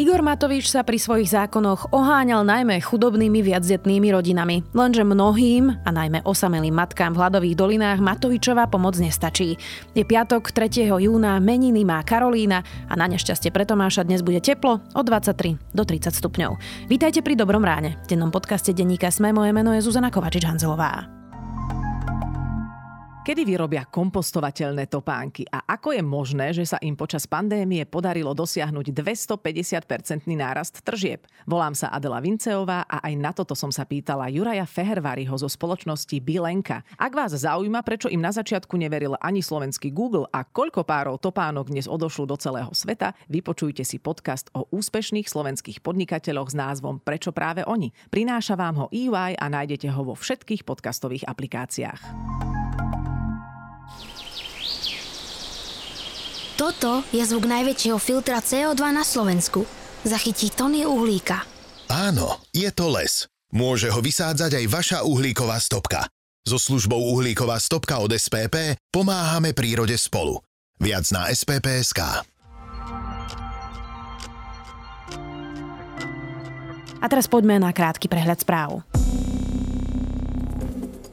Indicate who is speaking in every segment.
Speaker 1: Igor Matovič sa pri svojich zákonoch oháňal najmä chudobnými viacdetnými rodinami. Lenže mnohým, a najmä osamelým matkám v hladových dolinách Matovičová pomoc nestačí. Je piatok 3. júna, meniny má Karolína a na nešťastie pre Tomáša dnes bude teplo od 23 do 30 stupňov. Vítajte pri Dobrom ráne. V dennom podcaste denníka Sme moje meno je Zuzana Kovačič-Hanzelová.
Speaker 2: Kedy vyrobia kompostovateľné topánky a ako je možné, že sa im počas pandémie podarilo dosiahnuť 250-percentný nárast tržieb? Volám sa Adela Vinceová a aj na toto som sa pýtala Juraja Fehervariho zo spoločnosti Bilenka. Ak vás zaujíma, prečo im na začiatku neveril ani slovenský Google a koľko párov topánok dnes odošlo do celého sveta, vypočujte si podcast o úspešných slovenských podnikateľoch s názvom Prečo práve oni. Prináša vám ho EY a nájdete ho vo všetkých podcastových aplikáciách.
Speaker 3: Toto je zvuk najväčšieho filtra CO2 na Slovensku. Zachytí tony uhlíka.
Speaker 4: Áno, je to les. Môže ho vysádzať aj vaša uhlíková stopka. So službou Uhlíková stopka od SPP pomáhame prírode spolu. Viac na spp.sk.
Speaker 1: A teraz poďme na krátky prehľad správ.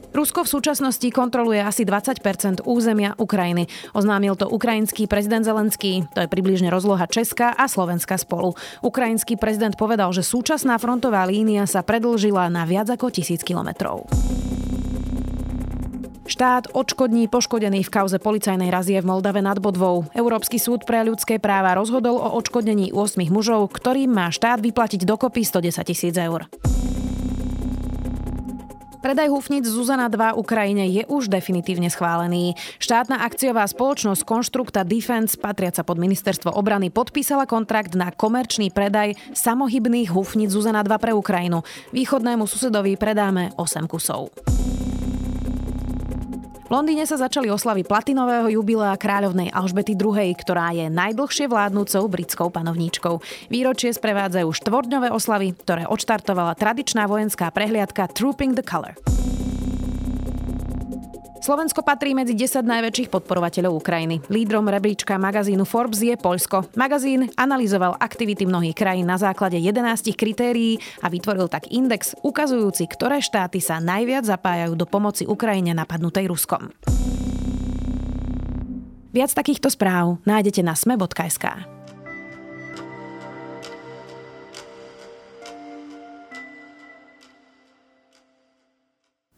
Speaker 1: Rusko v súčasnosti kontroluje asi 20% územia Ukrajiny. Oznámil to ukrajinský prezident Zelenský. To je približne rozloha Česka a Slovenska spolu. Ukrajinský prezident povedal, že súčasná frontová línia sa predlžila na viac ako tisíc kilometrov. Štát odškodní poškodený v kauze policajnej razie v Moldave nad Bodvou. Európsky súd pre ľudské práva rozhodol o odškodnení 8 mužov, ktorým má štát vyplatiť dokopy 110 tisíc eur. Predaj húfnic Zuzana 2 Ukrajine je už definitívne schválený. Štátna akciová spoločnosť Konštrukta Defense, patriaca pod ministerstvo obrany, podpísala kontrakt na komerčný predaj samohybných húfnic Zuzana 2 pre Ukrajinu. Východnému susedovi predáme 8 kusov. V Londýne sa začali oslavy platinového jubilea kráľovnej Alžbety II, ktorá je najdlhšie vládnúcou britskou panovníčkou. Výročie sprevádzajú štvordňové oslavy, ktoré odštartovala tradičná vojenská prehliadka Trooping the Color. Slovensko patrí medzi 10 najväčších podporovateľov Ukrajiny. Lídrom rebríčka magazínu Forbes je Poľsko. Magazín analyzoval aktivity mnohých krajín na základe 11 kritérií a vytvoril tak index ukazujúci, ktoré štáty sa najviac zapájajú do pomoci Ukrajine napadnutej Ruskom. Viac takýchto správ nájdete na sme.sk.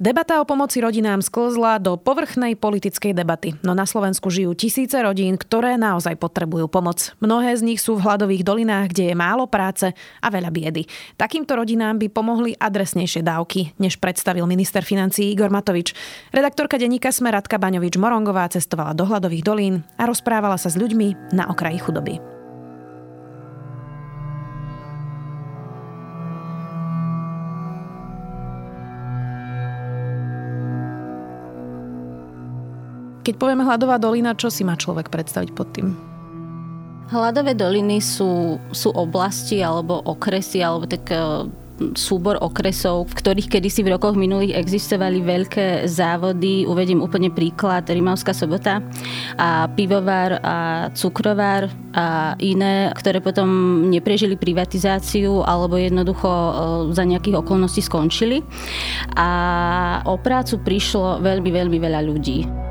Speaker 1: Debata o pomoci rodinám sklzla do povrchnej politickej debaty, no na Slovensku žijú tisíce rodín, ktoré naozaj potrebujú pomoc. Mnohé z nich sú v hladových dolinách, kde je málo práce a veľa biedy. Takýmto rodinám by pomohli adresnejšie dávky, než predstavil minister financí Igor Matovič. Redaktorka denníka Sme Radka Baňovič-Morongová cestovala do hladových dolín a rozprávala sa s ľuďmi na okraji chudoby. Keď povieme hladová dolina, čo si má človek predstaviť pod tým?
Speaker 5: Hladové doliny sú, sú oblasti alebo okresy, alebo tak e, súbor okresov, v ktorých kedysi v rokoch minulých existovali veľké závody. Uvedím úplne príklad. Rimavská sobota a pivovar a cukrovár a iné, ktoré potom neprežili privatizáciu alebo jednoducho e, za nejakých okolností skončili. A o prácu prišlo veľmi, veľmi veľa ľudí.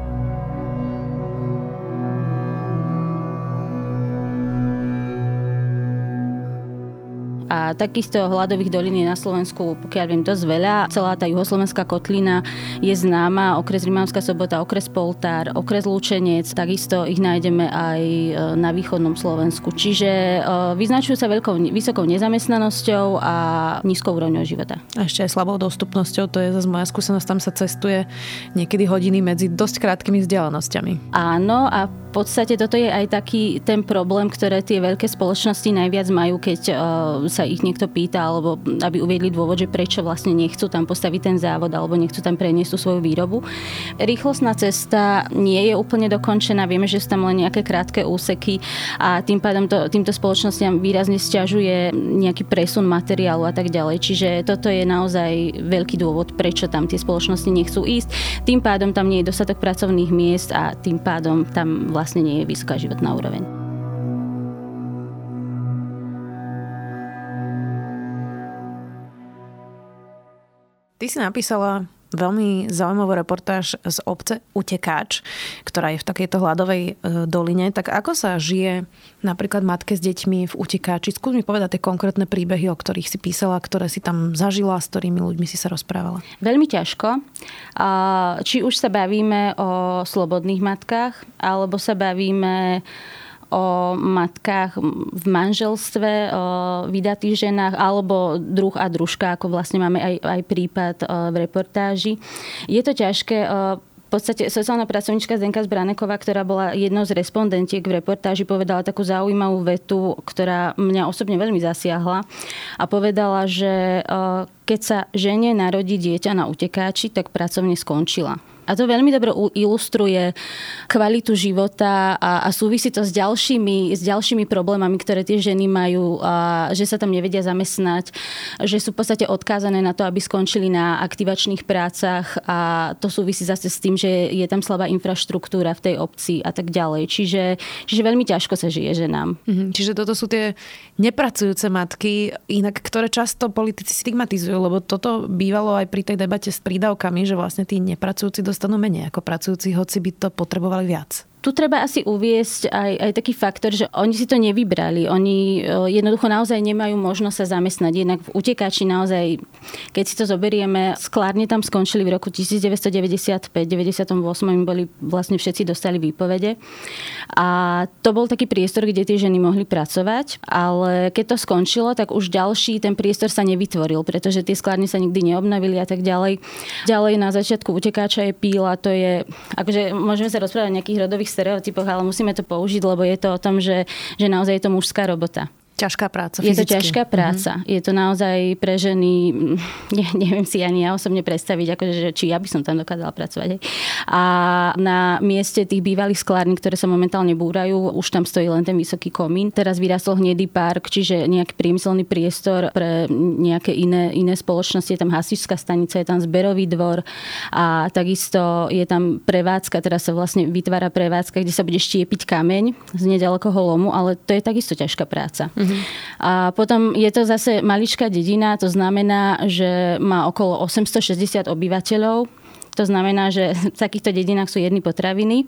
Speaker 5: A takisto hladových dolín je na Slovensku, pokiaľ viem, dosť veľa. Celá tá juhoslovenská kotlina je známa, okres Rimavská sobota, okres Poltár, okres Lučenec, takisto ich nájdeme aj e, na východnom Slovensku. Čiže e, vyznačujú sa veľkou, vysokou nezamestnanosťou a nízkou úrovňou života.
Speaker 1: A ešte aj slabou dostupnosťou, to je zase moja skúsenosť, tam sa cestuje niekedy hodiny medzi dosť krátkými vzdialenosťami.
Speaker 5: Áno a v podstate toto je aj taký ten problém, ktoré tie veľké spoločnosti najviac majú, keď uh, sa ich niekto pýta, alebo aby uviedli dôvod, že prečo vlastne nechcú tam postaviť ten závod, alebo nechcú tam preniesť tú svoju výrobu. Rýchlostná cesta nie je úplne dokončená, vieme, že sú tam len nejaké krátke úseky a tým pádom to, týmto spoločnostiam výrazne stiažuje nejaký presun materiálu a tak ďalej. Čiže toto je naozaj veľký dôvod, prečo tam tie spoločnosti nechcú ísť. Tým pádom tam nie je dostatok pracovných miest a tým pádom tam vlastne vlastne nie je vysoká životná úroveň.
Speaker 1: Ty si napísala veľmi zaujímavú reportáž z obce Utekáč, ktorá je v takejto hladovej e, doline. Tak ako sa žije napríklad matke s deťmi v Utekáči? Skús mi povedať tie konkrétne príbehy, o ktorých si písala, ktoré si tam zažila, s ktorými ľuďmi si sa rozprávala.
Speaker 5: Veľmi ťažko. Či už sa bavíme o slobodných matkách, alebo sa bavíme o matkách v manželstve, o vydatých ženách alebo druh a družka, ako vlastne máme aj, aj prípad v reportáži. Je to ťažké v podstate sociálna pracovníčka Zdenka Zbraneková, ktorá bola jednou z respondentiek v reportáži, povedala takú zaujímavú vetu, ktorá mňa osobne veľmi zasiahla a povedala, že keď sa žene narodí dieťa na utekáči, tak pracovne skončila. A to veľmi dobre ilustruje kvalitu života a, a súvisí to s ďalšími, s ďalšími problémami, ktoré tie ženy majú, a, že sa tam nevedia zamestnať, že sú v podstate odkázané na to, aby skončili na aktivačných prácach a to súvisí zase s tým, že je tam slabá infraštruktúra v tej obci a tak ďalej. Čiže, čiže veľmi ťažko sa žije ženám.
Speaker 1: Mhm, čiže toto sú tie nepracujúce matky, inak ktoré často politici stigmatizujú, lebo toto bývalo aj pri tej debate s prídavkami, že vlastne tí nepracujúci dosť dostanú menej ako pracujúci, hoci by to potrebovali viac
Speaker 5: tu treba asi uviesť aj, aj taký faktor, že oni si to nevybrali. Oni e, jednoducho naozaj nemajú možnosť sa zamestnať. Jednak v utekáči naozaj, keď si to zoberieme, sklárne tam skončili v roku 1995, 98 im boli vlastne všetci dostali výpovede. A to bol taký priestor, kde tie ženy mohli pracovať, ale keď to skončilo, tak už ďalší ten priestor sa nevytvoril, pretože tie sklárne sa nikdy neobnovili a tak ďalej. Ďalej na začiatku utekáča je píla, to je, akože môžeme sa rozprávať o nejakých rodových stereotypoch, ale musíme to použiť, lebo je to o tom, že, že naozaj je to mužská robota
Speaker 1: ťažká práca.
Speaker 5: Fyzicky. Je to ťažká mhm. práca. Mm-hmm. Je to naozaj pre ženy, ne, neviem si ani ja osobne predstaviť, akože, že, či ja by som tam dokázala pracovať. Hej. A na mieste tých bývalých sklární, ktoré sa momentálne búrajú, už tam stojí len ten vysoký komín. Teraz vyrastol hnedý park, čiže nejaký priemyselný priestor pre nejaké iné, iné spoločnosti. Je tam hasičská stanica, je tam zberový dvor a takisto je tam prevádzka, teraz sa vlastne vytvára prevádzka, kde sa bude štiepiť kameň z nedalekého lomu, ale to je takisto ťažká práca. Mm-hmm. A potom je to zase maličká dedina, to znamená, že má okolo 860 obyvateľov. To znamená, že v takýchto dedinách sú jedny potraviny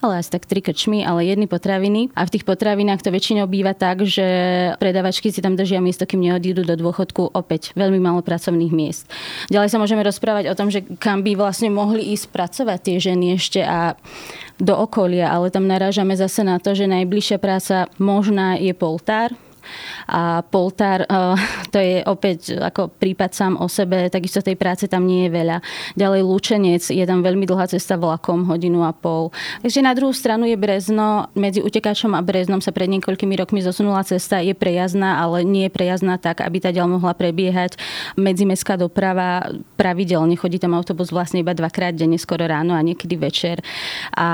Speaker 5: ale asi tak tri krčmy, ale jedny potraviny. A v tých potravinách to väčšinou býva tak, že predavačky si tam držia miesto, kým neodídu do dôchodku opäť veľmi málo pracovných miest. Ďalej sa môžeme rozprávať o tom, že kam by vlastne mohli ísť pracovať tie ženy ešte a do okolia, ale tam narážame zase na to, že najbližšia práca možná je poltár, a Poltár, eh, to je opäť ako prípad sám o sebe, takisto tej práce tam nie je veľa. Ďalej Lúčenec, je tam veľmi dlhá cesta vlakom, hodinu a pol. Takže na druhú stranu je Brezno, medzi Utekáčom a Breznom sa pred niekoľkými rokmi zosunula cesta, je prejazná, ale nie je prejazná tak, aby tá ďal mohla prebiehať. Medzimestská doprava pravidelne chodí tam autobus vlastne iba dvakrát denne, skoro ráno a niekedy večer. A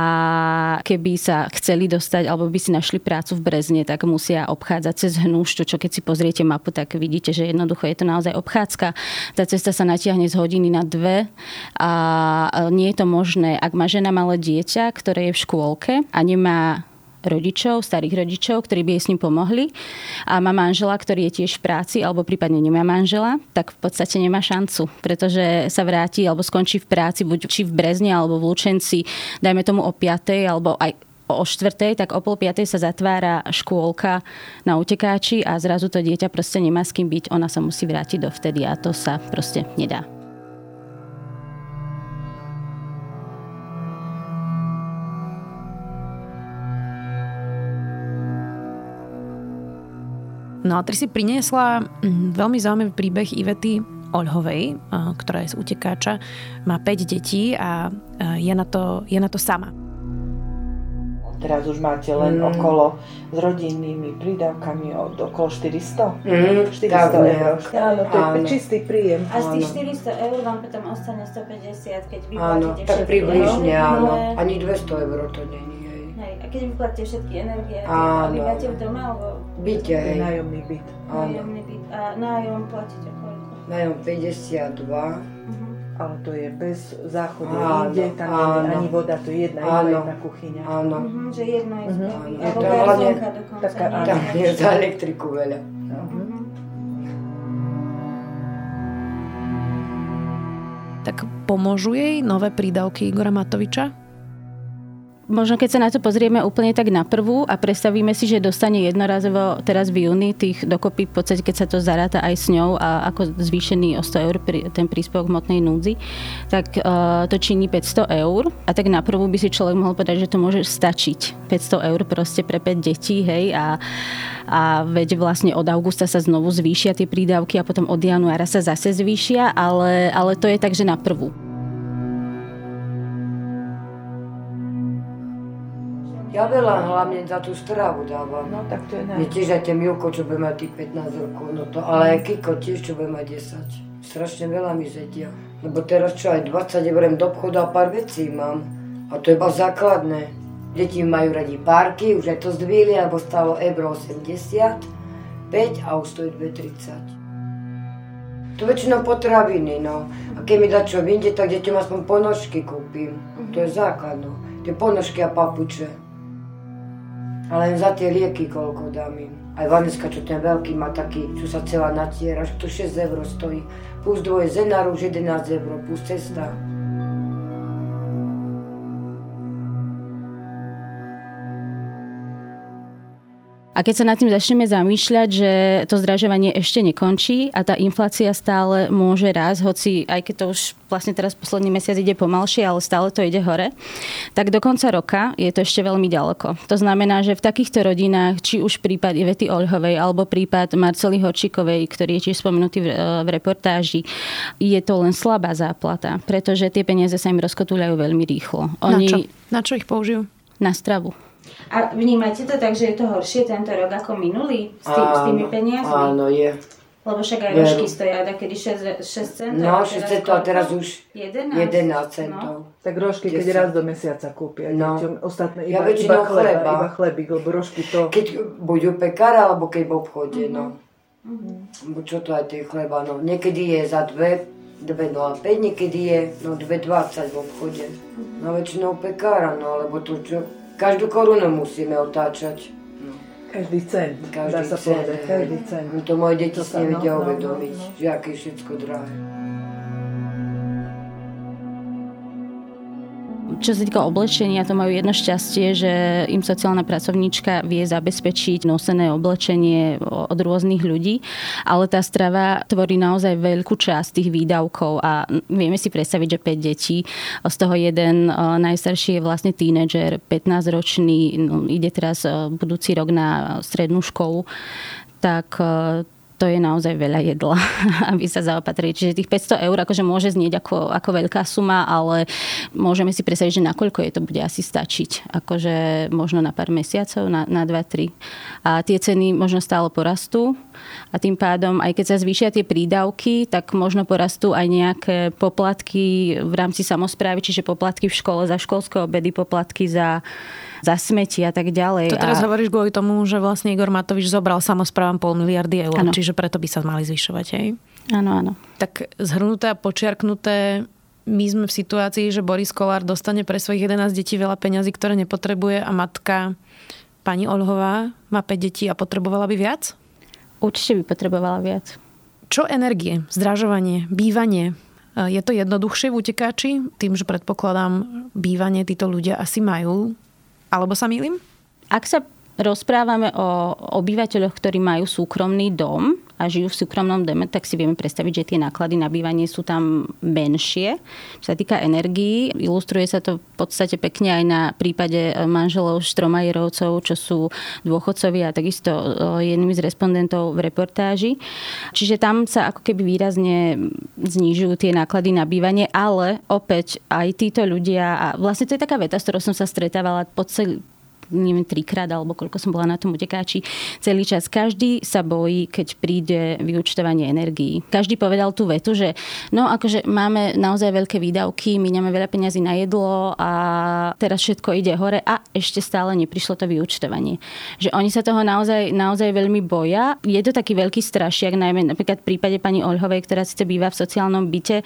Speaker 5: keby sa chceli dostať alebo by si našli prácu v Brezne, tak musia obchádzať cez Hnúšťu, čo keď si pozriete mapu, tak vidíte, že jednoducho je to naozaj obchádzka. Tá cesta sa natiahne z hodiny na dve a nie je to možné, ak má žena malé dieťa, ktoré je v škôlke a nemá rodičov, starých rodičov, ktorí by jej s ním pomohli a má manžela, ktorý je tiež v práci alebo prípadne nemá manžela, tak v podstate nemá šancu, pretože sa vráti alebo skončí v práci buď či v Brezne alebo v Lučenci, dajme tomu o 5. alebo aj o štvrtej, tak o pol piatej sa zatvára škôlka na utekáči a zrazu to dieťa proste nemá s kým byť, ona sa musí vrátiť dovtedy a to sa proste nedá.
Speaker 1: No a ty si priniesla mm, veľmi zaujímavý príbeh Ivety Oľhovej, ktorá je z utekáča. Má 5 detí a je na to, je na to sama.
Speaker 6: Teraz už máte len mm. okolo s rodinnými prídavkami od okolo 400? Mm, 400 tak, eur. Áno, to áno. je čistý príjem.
Speaker 7: A z tých 400 eur vám potom ostane 150, keď vyplatíte
Speaker 8: áno, tak približne, áno. Ani 200 eur to není.
Speaker 7: Hej. A keď vyplatíte všetky energie, áno. bývate v dome alebo...
Speaker 8: Byte, hej.
Speaker 6: Nájomný byt.
Speaker 7: Nájomný byt. A nájom platíte koľko?
Speaker 8: Nájom 52
Speaker 6: ale to je bez záchodu inde, tam áno. ani voda, to je jedna, áno, jedna kuchyňa.
Speaker 8: Áno.
Speaker 7: Uh-huh, že jedno je uh-huh.
Speaker 8: áno. Alebo garzonka dokonca. Taká, áno. Tam je za elektriku veľa. Uh-huh.
Speaker 1: tak pomôžu jej nové prídavky Igora Matoviča?
Speaker 5: Možno keď sa na to pozrieme úplne tak na prvú a predstavíme si, že dostane jednorazovo teraz v júni tých dokopy, v podstate keď sa to zaráta aj s ňou a ako zvýšený o 100 eur ten príspevok hmotnej núdzi, tak uh, to činí 500 eur a tak na prvú by si človek mohol povedať, že to môže stačiť. 500 eur proste pre 5 detí, hej, a, a veď vlastne od augusta sa znovu zvýšia tie prídavky a potom od januára sa zase zvýšia, ale, ale to je tak, že na prvú.
Speaker 8: Ja veľa hlavne za tú stravu dávam.
Speaker 6: No tak to je.
Speaker 8: Mne tiež aj tie Milko, čo bude mať tých 15 rokov, no to, ale aj Kiko tiež, čo bude mať 10. Strašne veľa mi zedia. Lebo teraz čo, aj 20 eur do obchodu a pár vecí mám. A to je iba základné. Deti majú radi párky, už aj to zdvihli, alebo stalo euro 80, 5 a už stojí 2,30. To väčšinou potraviny, no. A keď mi dá čo vyjde, tak deťom aspoň ponožky kúpim. To je základ, no. Tie ponožky a papuče. A len za tie lieky koľko dám im. Aj Vaneska, čo ten veľký má taký, čo sa celá natiera, až to 6 eur stojí. Plus dvoje zenaru už 11 eur, plus cesta.
Speaker 5: A keď sa nad tým začneme zamýšľať, že to zdražovanie ešte nekončí a tá inflácia stále môže rásť, hoci aj keď to už vlastne teraz posledný mesiac ide pomalšie, ale stále to ide hore, tak do konca roka je to ešte veľmi ďaleko. To znamená, že v takýchto rodinách, či už prípad Ivety Oľhovej alebo prípad Marcely Horčikovej, ktorý je tiež spomenutý v, v reportáži, je to len slabá záplata, pretože tie peniaze sa im rozkotúľajú veľmi rýchlo.
Speaker 1: Oni... Na čo? Na čo ich použijú?
Speaker 5: Na stravu.
Speaker 7: A vnímate to tak, že je to horšie tento rok ako minulý s, tým, áno, s tými peniazmi?
Speaker 8: Áno, je.
Speaker 7: Lebo však aj rožky stoja kedy 6, 6 centov.
Speaker 8: No, 6 centov a teraz už
Speaker 7: 11,
Speaker 8: 11 centov. No.
Speaker 6: Tak rožky, keď raz do mesiaca kúpia. No. Ostatné
Speaker 8: iba,
Speaker 6: ja
Speaker 8: iba chleba,
Speaker 6: chleba. Iba chlebík, lebo rožky to...
Speaker 8: Keď buď u pekára, alebo keď v obchode, mm-hmm. no. Mm-hmm. Čo to aj tie chleba, no. Niekedy je za 2, 2,05, niekedy je no 2,20 v obchode. No väčšinou pekára, no, lebo to čo Každú korunu musíme otáčať.
Speaker 6: No. Každý cent, každý dá sa cent, povedať, každý cent.
Speaker 8: No to moje deti si nevedia no, uvedomiť, no, no, no. že aké je všetko drahé.
Speaker 5: Čo sa týka oblečenia, to majú jedno šťastie, že im sociálna pracovníčka vie zabezpečiť nosené oblečenie od rôznych ľudí, ale tá strava tvorí naozaj veľkú časť tých výdavkov a vieme si predstaviť, že 5 detí, z toho jeden najstarší je vlastne tínedžer, 15-ročný, no, ide teraz budúci rok na strednú školu, tak to je naozaj veľa jedla, aby sa zaopatrili. Čiže tých 500 eur akože môže znieť ako, ako veľká suma, ale môžeme si predstaviť, že nakoľko je to bude asi stačiť. Akože možno na pár mesiacov, na, na 2-3. A tie ceny možno stále porastú a tým pádom, aj keď sa zvýšia tie prídavky, tak možno porastú aj nejaké poplatky v rámci samozprávy, čiže poplatky v škole za školské obedy, poplatky za za smeti a tak ďalej.
Speaker 1: To teraz a... hovoríš kvôli tomu, že vlastne Igor Matovič zobral samozprávam pol miliardy eur, ano. čiže preto by sa mali zvyšovať, hej?
Speaker 5: Áno, áno.
Speaker 1: Tak zhrnuté a počiarknuté, my sme v situácii, že Boris Kolár dostane pre svojich 11 detí veľa peňazí, ktoré nepotrebuje a matka pani Olhová má 5 detí a potrebovala by viac?
Speaker 5: Určite by potrebovala viac.
Speaker 1: Čo energie, zdražovanie, bývanie? Je to jednoduchšie v utekáči? Tým, že predpokladám, bývanie títo ľudia asi majú alebo sa milím?
Speaker 5: Ak sa rozprávame o obyvateľoch, ktorí majú súkromný dom, a žijú v súkromnom dome, tak si vieme predstaviť, že tie náklady na bývanie sú tam menšie. Čo sa týka energií, ilustruje sa to v podstate pekne aj na prípade manželov Štromajerovcov, čo sú dôchodcovia a takisto e, jednými z respondentov v reportáži. Čiže tam sa ako keby výrazne znižujú tie náklady na bývanie, ale opäť aj títo ľudia, a vlastne to je taká veta, s ktorou som sa stretávala po celý, neviem, trikrát alebo koľko som bola na tom utekáči celý čas. Každý sa bojí, keď príde vyučtovanie energií. Každý povedal tú vetu, že no akože máme naozaj veľké výdavky, nemáme veľa peňazí na jedlo a teraz všetko ide hore a ešte stále neprišlo to vyučtovanie. Že oni sa toho naozaj, naozaj veľmi boja. Je to taký veľký strašiak, najmä napríklad v prípade pani Oľhovej, ktorá síce býva v sociálnom byte,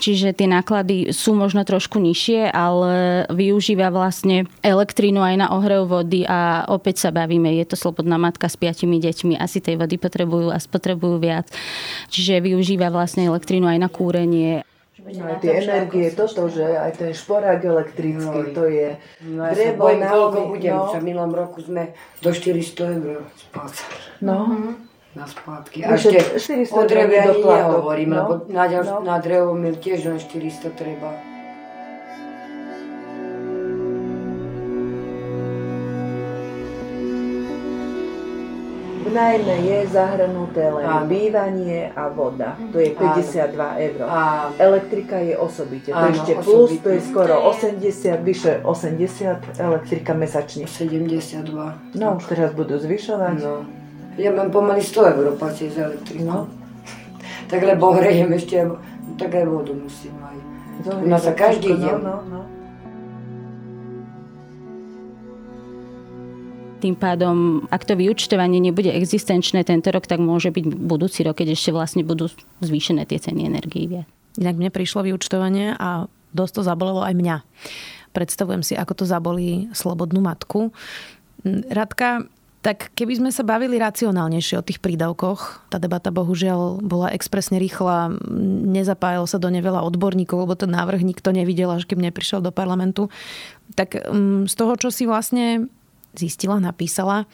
Speaker 5: čiže tie náklady sú možno trošku nižšie, ale využíva vlastne elektrínu aj na ohrev vody a opäť sa bavíme, je to slobodná matka s piatimi deťmi, asi tej vody potrebujú a spotrebujú viac. Čiže využíva vlastne elektrínu aj na kúrenie.
Speaker 6: No aj tie energie, toto, že aj ten šporák elektrický, to je
Speaker 8: no, ja drevo bojím, na koľko budem, no. v minulom roku sme do 400 eur splácali.
Speaker 6: No.
Speaker 8: Na splátky. A ešte o dreve ani nehovorím, no. lebo na, no. na drevo mi tiež len 400 treba.
Speaker 6: V najmä je zahrnuté len Áno. bývanie a voda. To je 52 eur. Áno. Elektrika je osobite. To je ešte plus, to je skoro 80, vyše 80 elektrika mesačne.
Speaker 8: 72.
Speaker 6: No, už teraz budú zvyšovať. No.
Speaker 8: Ja mám pomaly 100 eur platiť za elektriku. No. tak lebo hrejem ešte, tak aj vodu musím aj. U nás sa každý deň. No, no, no.
Speaker 5: Tým pádom, ak to vyučtovanie nebude existenčné tento rok, tak môže byť budúci rok, keď ešte vlastne budú zvýšené tie ceny energii viac.
Speaker 1: Inak mne prišlo vyučtovanie a dosť to zabolelo aj mňa. Predstavujem si, ako to zabolí slobodnú matku. Radka, tak keby sme sa bavili racionálnejšie o tých prídavkoch, tá debata bohužiaľ bola expresne rýchla, nezapájalo sa do neveľa odborníkov, lebo ten návrh nikto nevidel, až kým neprišiel do parlamentu. Tak mm, z toho, čo si vlastne zistila, napísala.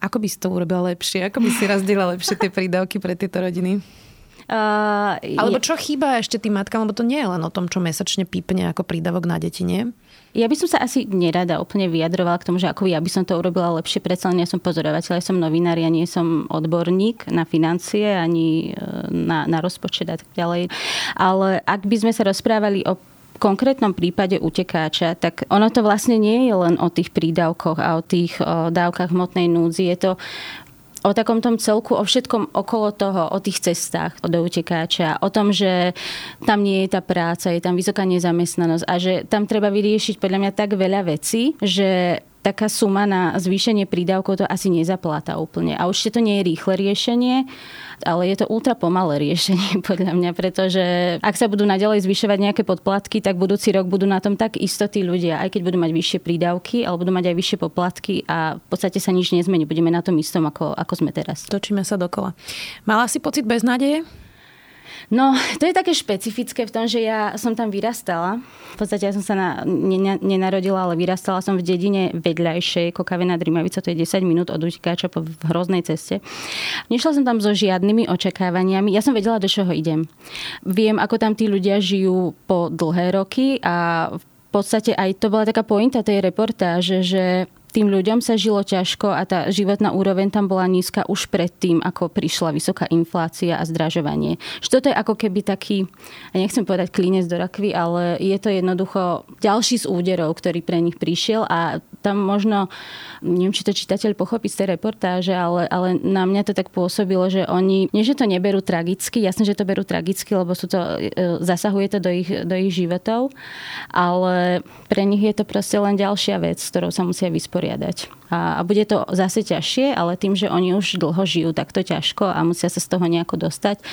Speaker 1: Ako by si to urobila lepšie? Ako by si razdelila lepšie tie prídavky pre tieto rodiny? Uh, Alebo čo chýba ešte tým matkám, lebo to nie je len o tom, čo mesačne pípne ako prídavok na deti, nie?
Speaker 5: Ja by som sa asi nerada úplne vyjadrovala k tomu, že ako ja by som to urobila lepšie, predsa len ja som pozorovateľ, ja som novinár, ja nie som odborník na financie ani e, na, na rozpočet a tak ďalej. Ale ak by sme sa rozprávali o konkrétnom prípade utekáča, tak ono to vlastne nie je len o tých prídavkoch a o tých o dávkach hmotnej núdzi. Je to o takom tom celku, o všetkom okolo toho, o tých cestách do utekáča, o tom, že tam nie je tá práca, je tam vysoká nezamestnanosť a že tam treba vyriešiť podľa mňa tak veľa vecí, že taká suma na zvýšenie prídavkov to asi nezapláta úplne. A určite to nie je rýchle riešenie, ale je to ultra pomalé riešenie podľa mňa, pretože ak sa budú naďalej zvyšovať nejaké podplatky, tak budúci rok budú na tom tak istotí ľudia, aj keď budú mať vyššie prídavky, ale budú mať aj vyššie poplatky a v podstate sa nič nezmení. Budeme na tom istom, ako, ako sme teraz.
Speaker 1: Točíme sa dokola. Mala si pocit beznádeje?
Speaker 5: No, to je také špecifické v tom, že ja som tam vyrastala. V podstate ja som sa na, ne, nenarodila, ale vyrastala som v dedine vedľajšej Kokave nad Rimavica, to je 10 minút od Utikáča po hroznej ceste. Nešla som tam so žiadnymi očakávaniami. Ja som vedela, do čoho idem. Viem, ako tam tí ľudia žijú po dlhé roky a v podstate aj to bola taká pointa tej reportáže, že tým ľuďom sa žilo ťažko a tá životná úroveň tam bola nízka už predtým, ako prišla vysoká inflácia a zdražovanie. Že toto je ako keby taký, nechcem povedať klínec do rakvy, ale je to jednoducho ďalší z úderov, ktorý pre nich prišiel a tam možno, neviem, či to čitateľ pochopí z tej reportáže, ale, ale na mňa to tak pôsobilo, že oni, nie že to neberú tragicky, jasne, že to berú tragicky, lebo sú to, e, zasahuje to do ich, do ich životov, ale pre nich je to proste len ďalšia vec, s ktorou sa musia vysporiadať. A, a bude to zase ťažšie, ale tým, že oni už dlho žijú takto ťažko a musia sa z toho nejako dostať,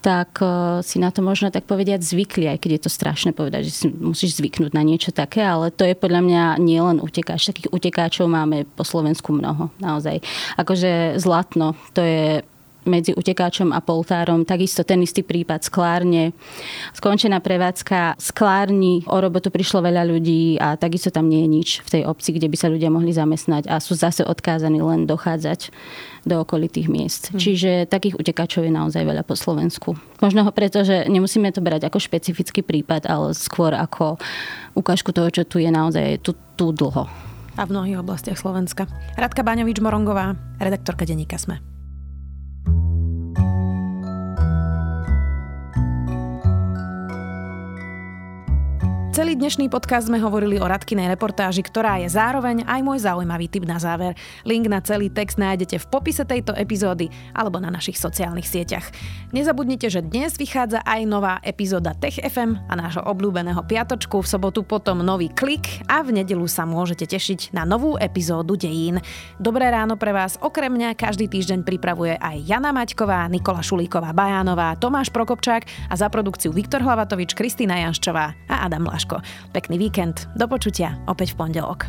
Speaker 5: tak uh, si na to možno tak povedať zvykli, aj keď je to strašné povedať, že si musíš zvyknúť na niečo také, ale to je podľa mňa nielen utekáč. Takých utekáčov máme po Slovensku mnoho, naozaj. Akože zlatno, to je medzi utekáčom a poltárom. Takisto ten istý prípad sklárne. Skončená prevádzka sklárni, o robotu prišlo veľa ľudí a takisto tam nie je nič v tej obci, kde by sa ľudia mohli zamestnať a sú zase odkázaní len dochádzať do okolitých miest. Hmm. Čiže takých utekáčov je naozaj veľa po Slovensku. Možno ho preto, že nemusíme to brať ako špecifický prípad, ale skôr ako ukážku toho, čo tu je naozaj tu, tu dlho.
Speaker 1: A v mnohých oblastiach Slovenska. Radka Baňovič-Morongová, redaktorka denníka Sme. Celý dnešný podcast sme hovorili o Radkinej reportáži, ktorá je zároveň aj môj zaujímavý tip na záver. Link na celý text nájdete v popise tejto epizódy alebo na našich sociálnych sieťach. Nezabudnite, že dnes vychádza aj nová epizóda Tech FM a nášho obľúbeného piatočku, v sobotu potom nový klik a v nedelu sa môžete tešiť na novú epizódu Dejín. Dobré ráno pre vás okrem mňa každý týždeň pripravuje aj Jana Maťková, Nikola Šulíková Bajánová, Tomáš Prokopčák a za produkciu Viktor Hlavatovič, Kristýna Janščová a Adam Laš. Vaško. Pekný víkend, do počutia opäť v pondelok.